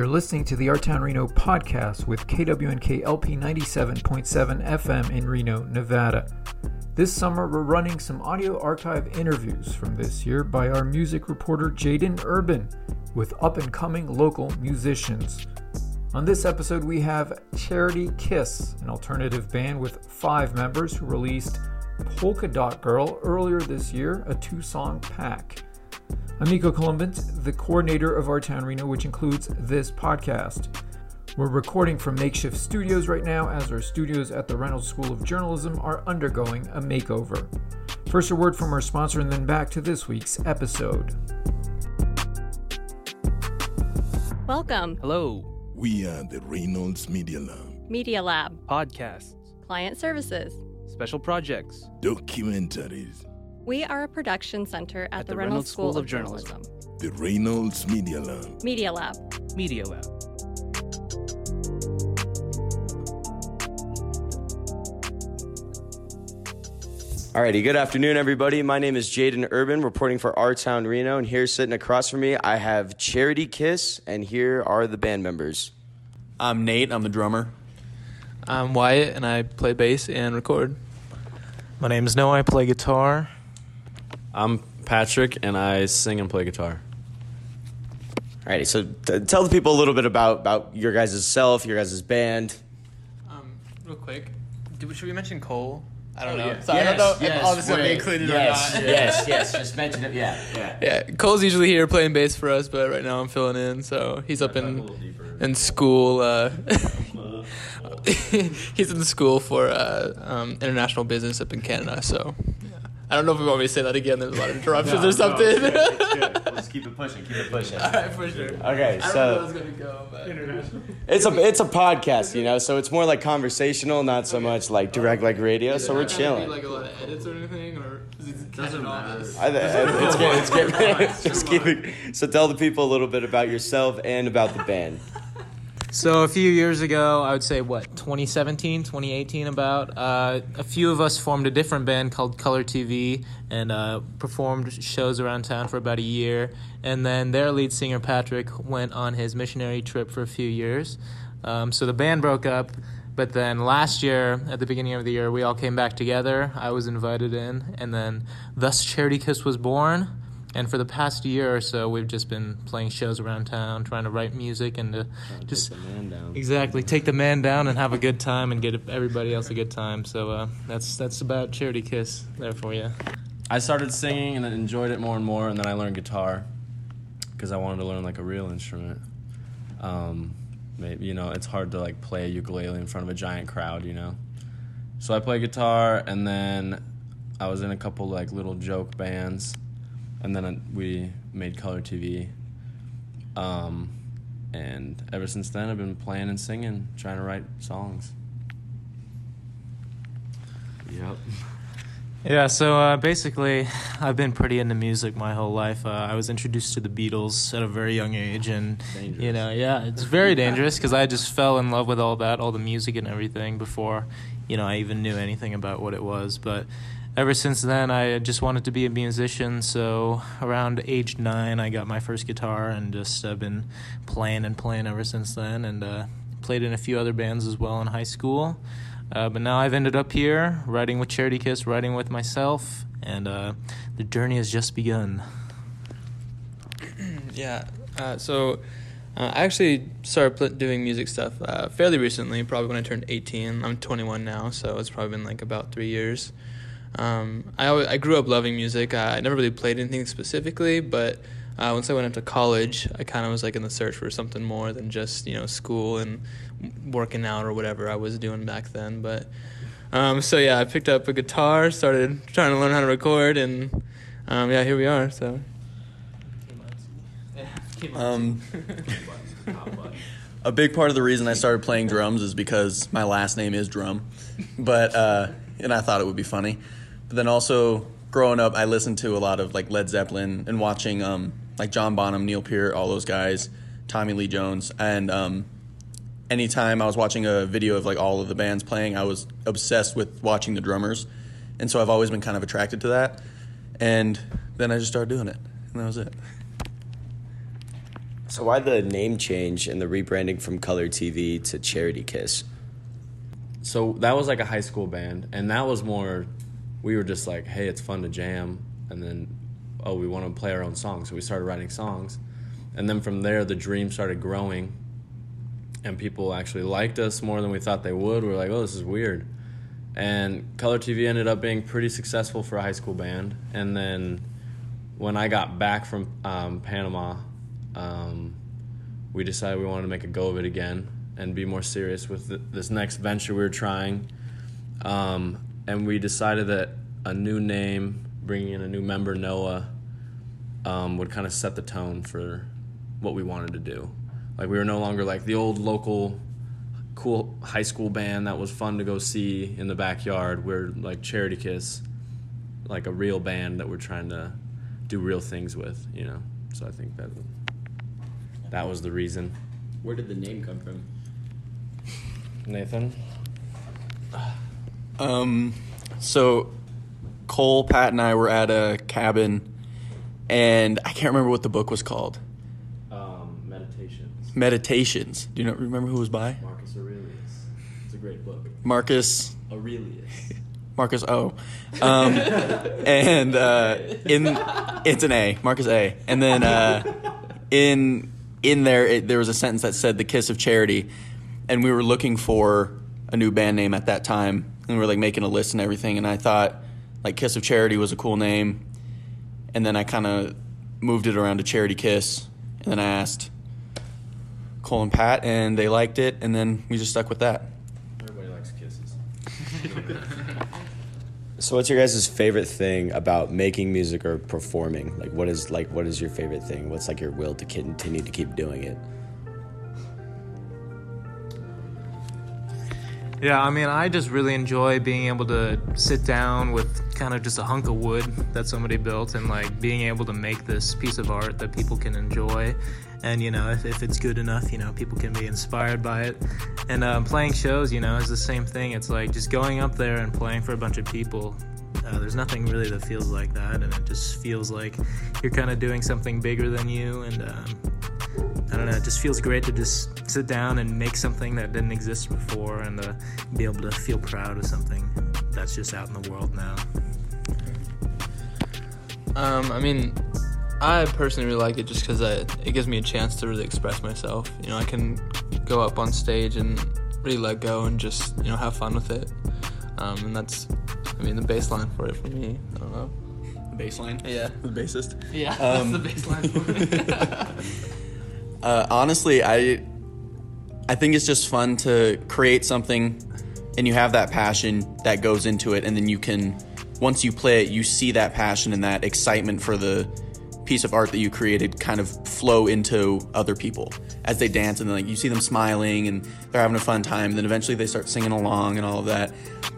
You're listening to the Our Town Reno podcast with KWNK LP 97.7 FM in Reno, Nevada. This summer, we're running some audio archive interviews from this year by our music reporter Jaden Urban with up and coming local musicians. On this episode, we have Charity Kiss, an alternative band with five members who released Polka Dot Girl earlier this year, a two song pack. I'm Nico Colombant, the coordinator of Our Town Reno, which includes this podcast. We're recording from makeshift studios right now as our studios at the Reynolds School of Journalism are undergoing a makeover. First, a word from our sponsor, and then back to this week's episode. Welcome, Hello, We are the Reynolds Media Lab. Media Lab, podcasts, Client Services. special projects. Documentaries. We are a production center at, the, Reynolds, School, of Journalism. The Reynolds Media Lab. Media Lab. Media Lab. Alrighty, good afternoon, everybody. My name is Jaden Urban, reporting for Our Town Reno, and here sitting across from me, I have Charity Kiss, and here are the band members. I'm Nate. I'm the drummer. I'm Wyatt, and I play bass and record. My name is Noah. I play guitar. I'm Patrick, and I sing and play guitar. Alrighty, so t- tell the people a little bit about about your guys' self, your guys' band. Um, real quick, do, should we mention Cole? I don't know. yeah. So I don't know if all this will be included or not. yes, yes. Just mention it. Yeah, yeah. Yeah, Cole's usually here playing bass for us, but right now I'm filling in. So he's up in in school. Uh, he's in school for uh, um, international business up in Canada. So yeah. I don't know if we want me to say that again. There's a lot of interruptions or something. Let's keep it pushing. Keep it pushing. All right, for sure. Okay, I don't know how so it's gonna go, it's a it's a podcast, you know, so it's more like conversational, not so much like direct like radio. So we're Is there chilling. Like a lot of edits or anything, or is it doesn't matter. I, I, it's good. It's good. Just keep it. So tell the people a little bit about yourself and about the band. So a few years ago, I would say what 2017, 2018, about uh, a few of us formed a different band called Color TV and uh, performed shows around town for about a year. And then their lead singer Patrick went on his missionary trip for a few years. Um, so the band broke up. But then last year, at the beginning of the year, we all came back together. I was invited in, and then thus Charity Kiss was born. And for the past year or so, we've just been playing shows around town, trying to write music and to just exactly take the man down and have a good time and get everybody else a good time. So uh, that's that's about Charity Kiss there for you. I started singing and enjoyed it more and more, and then I learned guitar because I wanted to learn like a real instrument. Um, maybe you know it's hard to like play a ukulele in front of a giant crowd, you know. So I played guitar, and then I was in a couple like little joke bands, and then we made Color TV. Um, and ever since then, I've been playing and singing, trying to write songs. Yep. Yeah, so uh, basically, I've been pretty into music my whole life. Uh, I was introduced to the Beatles at a very young age, and you know, yeah, it's very dangerous because I just fell in love with all that, all the music and everything before, you know, I even knew anything about what it was. But ever since then, I just wanted to be a musician. So around age nine, I got my first guitar and just have been playing and playing ever since then, and uh, played in a few other bands as well in high school. Uh, but now I've ended up here writing with Charity Kiss, writing with myself, and uh, the journey has just begun. Yeah. Uh, so uh, I actually started doing music stuff uh, fairly recently, probably when I turned 18. I'm 21 now, so it's probably been like about three years. Um, I, always, I grew up loving music. I, I never really played anything specifically, but uh, once I went into college, I kind of was like in the search for something more than just you know school and working out or whatever I was doing back then. But um, so yeah, I picked up a guitar, started trying to learn how to record, and um, yeah, here we are. So. Um, a big part of the reason I started playing drums is because my last name is Drum, but uh, and I thought it would be funny. But then also growing up, I listened to a lot of like Led Zeppelin and watching um, like John Bonham, Neil Peart, all those guys, Tommy Lee Jones, and um, anytime I was watching a video of like all of the bands playing, I was obsessed with watching the drummers, and so I've always been kind of attracted to that. And then I just started doing it, and that was it. So why the name change and the rebranding from Color TV to Charity Kiss? So that was like a high school band, and that was more. We were just like, hey, it's fun to jam, and then, oh, we want to play our own songs. So we started writing songs, and then from there, the dream started growing, and people actually liked us more than we thought they would. We were like, oh, this is weird, and Color TV ended up being pretty successful for a high school band, and then when I got back from um, Panama, um, we decided we wanted to make a go of it again and be more serious with th- this next venture we were trying. Um, and we decided that a new name, bringing in a new member, Noah, um, would kind of set the tone for what we wanted to do. Like we were no longer like the old local cool high school band that was fun to go see in the backyard. We're like Charity Kiss, like a real band that we're trying to do real things with, you know. So I think that that was the reason. Where did the name come from? Nathan. Um, so Cole, Pat, and I were at a cabin, and I can't remember what the book was called. Um, Meditations. Meditations. Do you not remember who was by? Marcus Aurelius. It's a great book. Marcus. Aurelius. Marcus O. Um, and uh, in it's an A, Marcus A. And then uh, in in there it, there was a sentence that said the kiss of charity, and we were looking for a new band name at that time, and we were like making a list and everything. And I thought like Kiss of Charity was a cool name, and then I kind of moved it around to Charity Kiss, and then I asked Cole and Pat, and they liked it, and then we just stuck with that. Everybody likes kisses. So what's your guys' favorite thing about making music or performing? Like what is like what is your favorite thing? What's like your will to continue to keep doing it? Yeah, I mean, I just really enjoy being able to sit down with kind of just a hunk of wood that somebody built and like being able to make this piece of art that people can enjoy. And, you know, if, if it's good enough, you know, people can be inspired by it. And um, playing shows, you know, is the same thing. It's like just going up there and playing for a bunch of people. Uh, there's nothing really that feels like that. And it just feels like you're kind of doing something bigger than you. And, um, I don't know. It just feels great to just sit down and make something that didn't exist before, and uh, be able to feel proud of something that's just out in the world now. Um, I mean, I personally really like it just because it gives me a chance to really express myself. You know, I can go up on stage and really let go and just you know have fun with it. Um, and that's, I mean, the baseline for it for me. I don't know. The baseline. Yeah. The bassist. Yeah, Um, that's the baseline for me. Uh, honestly, I I think it's just fun to create something, and you have that passion that goes into it, and then you can once you play it, you see that passion and that excitement for the piece of art that you created kind of flow into other people as they dance, and then like you see them smiling and they're having a fun time. and Then eventually they start singing along and all of that,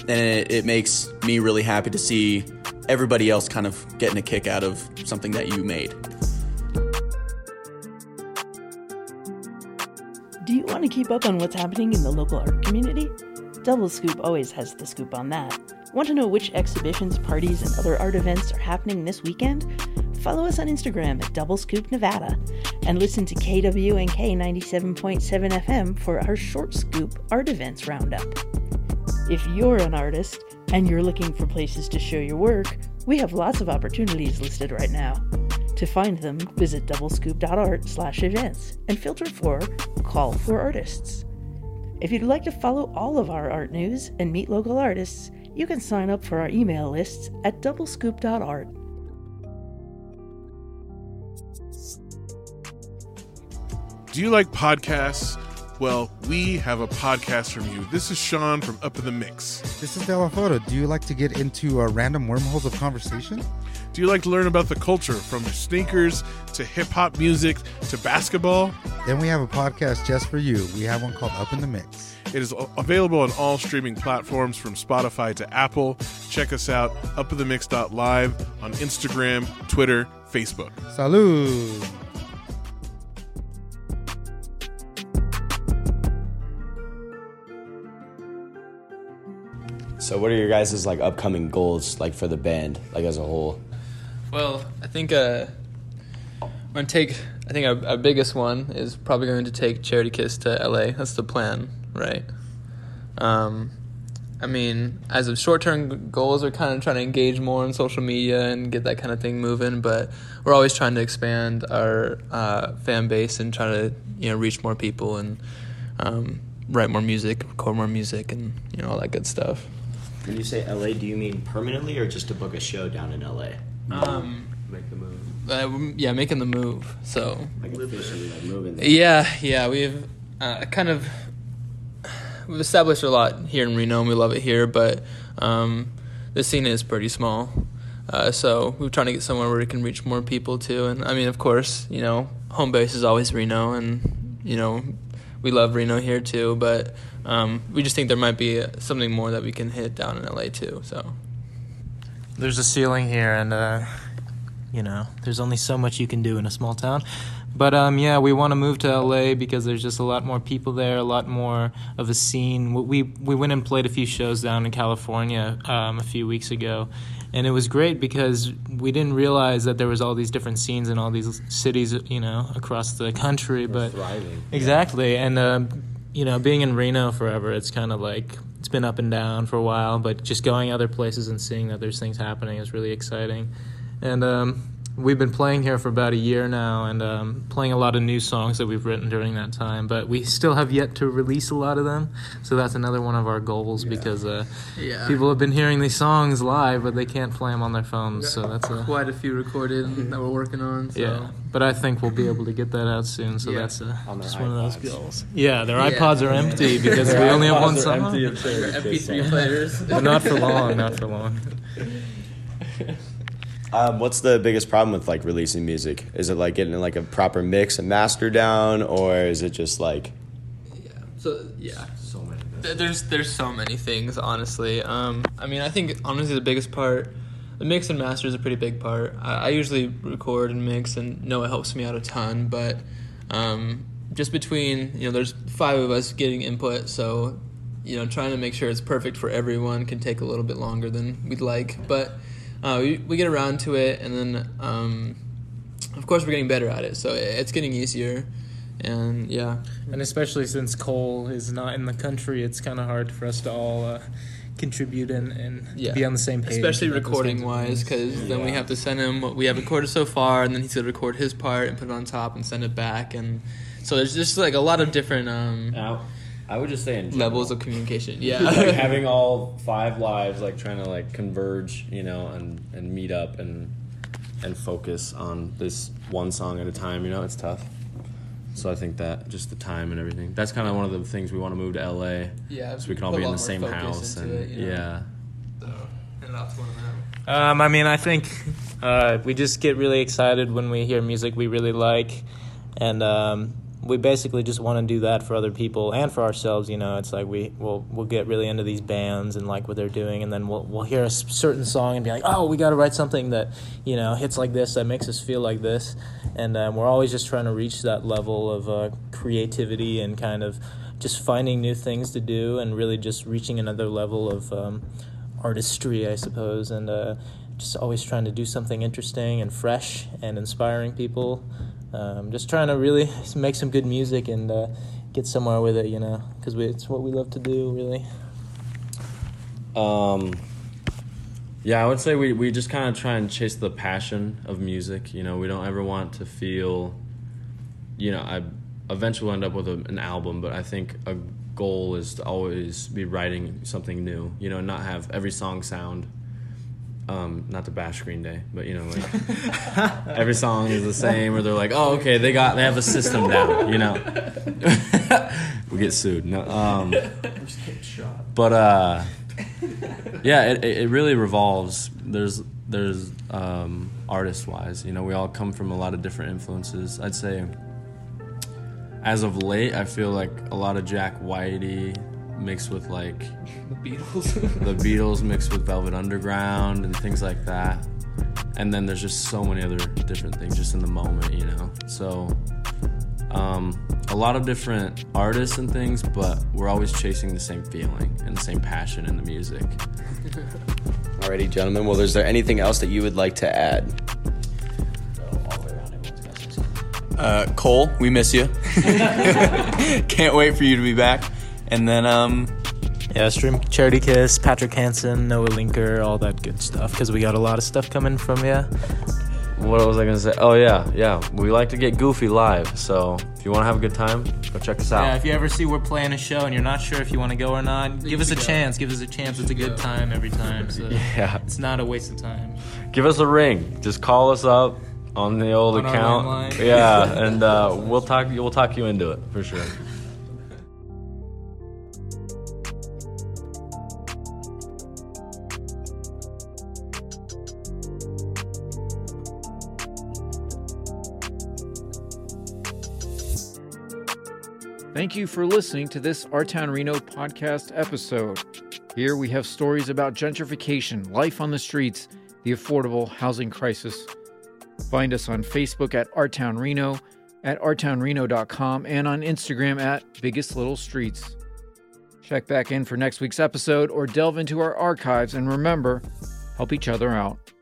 and it, it makes me really happy to see everybody else kind of getting a kick out of something that you made. To keep up on what's happening in the local art community? Double Scoop always has the scoop on that. Want to know which exhibitions, parties, and other art events are happening this weekend? Follow us on Instagram at Double Scoop Nevada and listen to KWNK 97.7 FM for our short scoop art events roundup. If you're an artist and you're looking for places to show your work, we have lots of opportunities listed right now. To find them, visit doublescoop.art slash events and filter for Call for Artists. If you'd like to follow all of our art news and meet local artists, you can sign up for our email lists at doublescoop.art. Do you like podcasts? Well, we have a podcast from you. This is Sean from Up in the Mix. This is Della Photo. Do you like to get into uh, random wormholes of conversation? Do you like to learn about the culture from sneakers to hip hop music to basketball? Then we have a podcast just for you. We have one called Up in the Mix. It is available on all streaming platforms from Spotify to Apple. Check us out, upinthemix.live on Instagram, Twitter, Facebook. Salud! So what are your guys' like upcoming goals like for the band, like as a whole? Well, I think uh, I'm gonna take I think our, our biggest one is probably going to take Charity Kiss to LA. That's the plan, right? Um, I mean, as of short term goals, we're kind of trying to engage more on social media and get that kind of thing moving. But we're always trying to expand our uh, fan base and try to you know reach more people and um, write more music, record more music, and you know all that good stuff. When you say LA, do you mean permanently or just to book a show down in LA? Um, make the move. Uh, yeah, making the move. So like officially, like moving. There. Yeah, yeah, we've uh, kind of we've established a lot here in Reno, and we love it here. But um, the scene is pretty small, uh, so we're trying to get somewhere where we can reach more people too. And I mean, of course, you know, home base is always Reno, and you know, we love Reno here too. But um, we just think there might be something more that we can hit down in LA too. So there's a ceiling here, and uh, you know, there's only so much you can do in a small town. But um, yeah, we want to move to LA because there's just a lot more people there, a lot more of a scene. We we went and played a few shows down in California um, a few weeks ago, and it was great because we didn't realize that there was all these different scenes in all these cities, you know, across the country. We're but thriving. exactly, and um, you know, being in Reno forever, it's kind of like it's been up and down for a while. But just going other places and seeing that there's things happening is really exciting, and. Um, we've been playing here for about a year now and um, playing a lot of new songs that we've written during that time but we still have yet to release a lot of them so that's another one of our goals yeah. because uh, yeah. people have been hearing these songs live but they can't play them on their phones so that's a, quite a few recorded that we're working on so. yeah but i think we'll be able to get that out soon so yeah. that's uh, on just iPods. one of those goals yeah their ipods are empty because we only have one song mp3 players not for long not for long Um, what's the biggest problem with like releasing music? Is it like getting like a proper mix and master down, or is it just like? Yeah. So yeah. So many. There's there's so many things honestly. Um, I mean I think honestly the biggest part, the mix and master is a pretty big part. I, I usually record and mix and know it helps me out a ton, but um, just between you know there's five of us getting input, so you know trying to make sure it's perfect for everyone can take a little bit longer than we'd like, but uh, we, we get around to it, and then um, of course we're getting better at it. So it's getting easier, and yeah. And especially since Cole is not in the country, it's kind of hard for us to all uh, contribute and, and yeah. be on the same page. Especially recording wise, because yeah. then we have to send him what we have recorded so far, and then he's gonna record his part and put it on top and send it back, and so there's just like a lot of different. Um, Now, I would just say in levels of communication. Yeah, like having all five lives, like trying to like converge, you know, and and meet up and and focus on this one song at a time. You know, it's tough. So I think that just the time and everything. That's kind of one of the things we want to move to LA. Yeah, so we can all be in the same house and it, you know? yeah. So, and that's one of them. Um, I mean, I think uh, we just get really excited when we hear music we really like, and um, we basically just want to do that for other people and for ourselves. You know, it's like we we'll we'll get really into these bands and like what they're doing, and then we'll we'll hear a certain song and be like, oh, we got to write something that you know hits like this, that makes us feel like this, and um, we're always just trying to reach that level of uh, creativity and kind of just finding new things to do and really just reaching another level of um, artistry, I suppose, and uh, just always trying to do something interesting and fresh and inspiring people. Um, just trying to really make some good music and uh, get somewhere with it, you know, because it's what we love to do, really. Um, yeah, I would say we, we just kind of try and chase the passion of music. You know, we don't ever want to feel, you know, I eventually end up with a, an album, but I think a goal is to always be writing something new, you know, not have every song sound um, not to bash Green Day, but you know, like every song is the same, or they're like, oh, okay, they got they have a system down, you know. we get sued. No, um, but uh, yeah, it it really revolves. There's there's um, artist wise, you know, we all come from a lot of different influences. I'd say, as of late, I feel like a lot of Jack Whitey mixed with like the Beatles. the Beatles mixed with Velvet Underground and things like that. And then there's just so many other different things just in the moment, you know. So um, a lot of different artists and things, but we're always chasing the same feeling and the same passion in the music. Alrighty, gentlemen. Well, is there anything else that you would like to add? Uh, Cole, we miss you. Can't wait for you to be back. And then, um, yeah, stream Charity Kiss, Patrick Hansen, Noah Linker, all that good stuff. Because we got a lot of stuff coming from you. What was I gonna say? Oh yeah, yeah. We like to get goofy live. So if you want to have a good time, go check us out. Yeah, if you ever see we're playing a show and you're not sure if you want to go or not, give us a chance. Give us a chance. It's a good time every time. So yeah, it's not a waste of time. Give us a ring. Just call us up on the old On account. Yeah, and uh, we'll talk. We'll talk you into it for sure. Thank you for listening to this Our Town Reno podcast episode. Here we have stories about gentrification, life on the streets, the affordable housing crisis. Find us on Facebook at Our Town Reno, at ourtownreno.com, and on Instagram at Biggest Little Streets. Check back in for next week's episode or delve into our archives and remember, help each other out.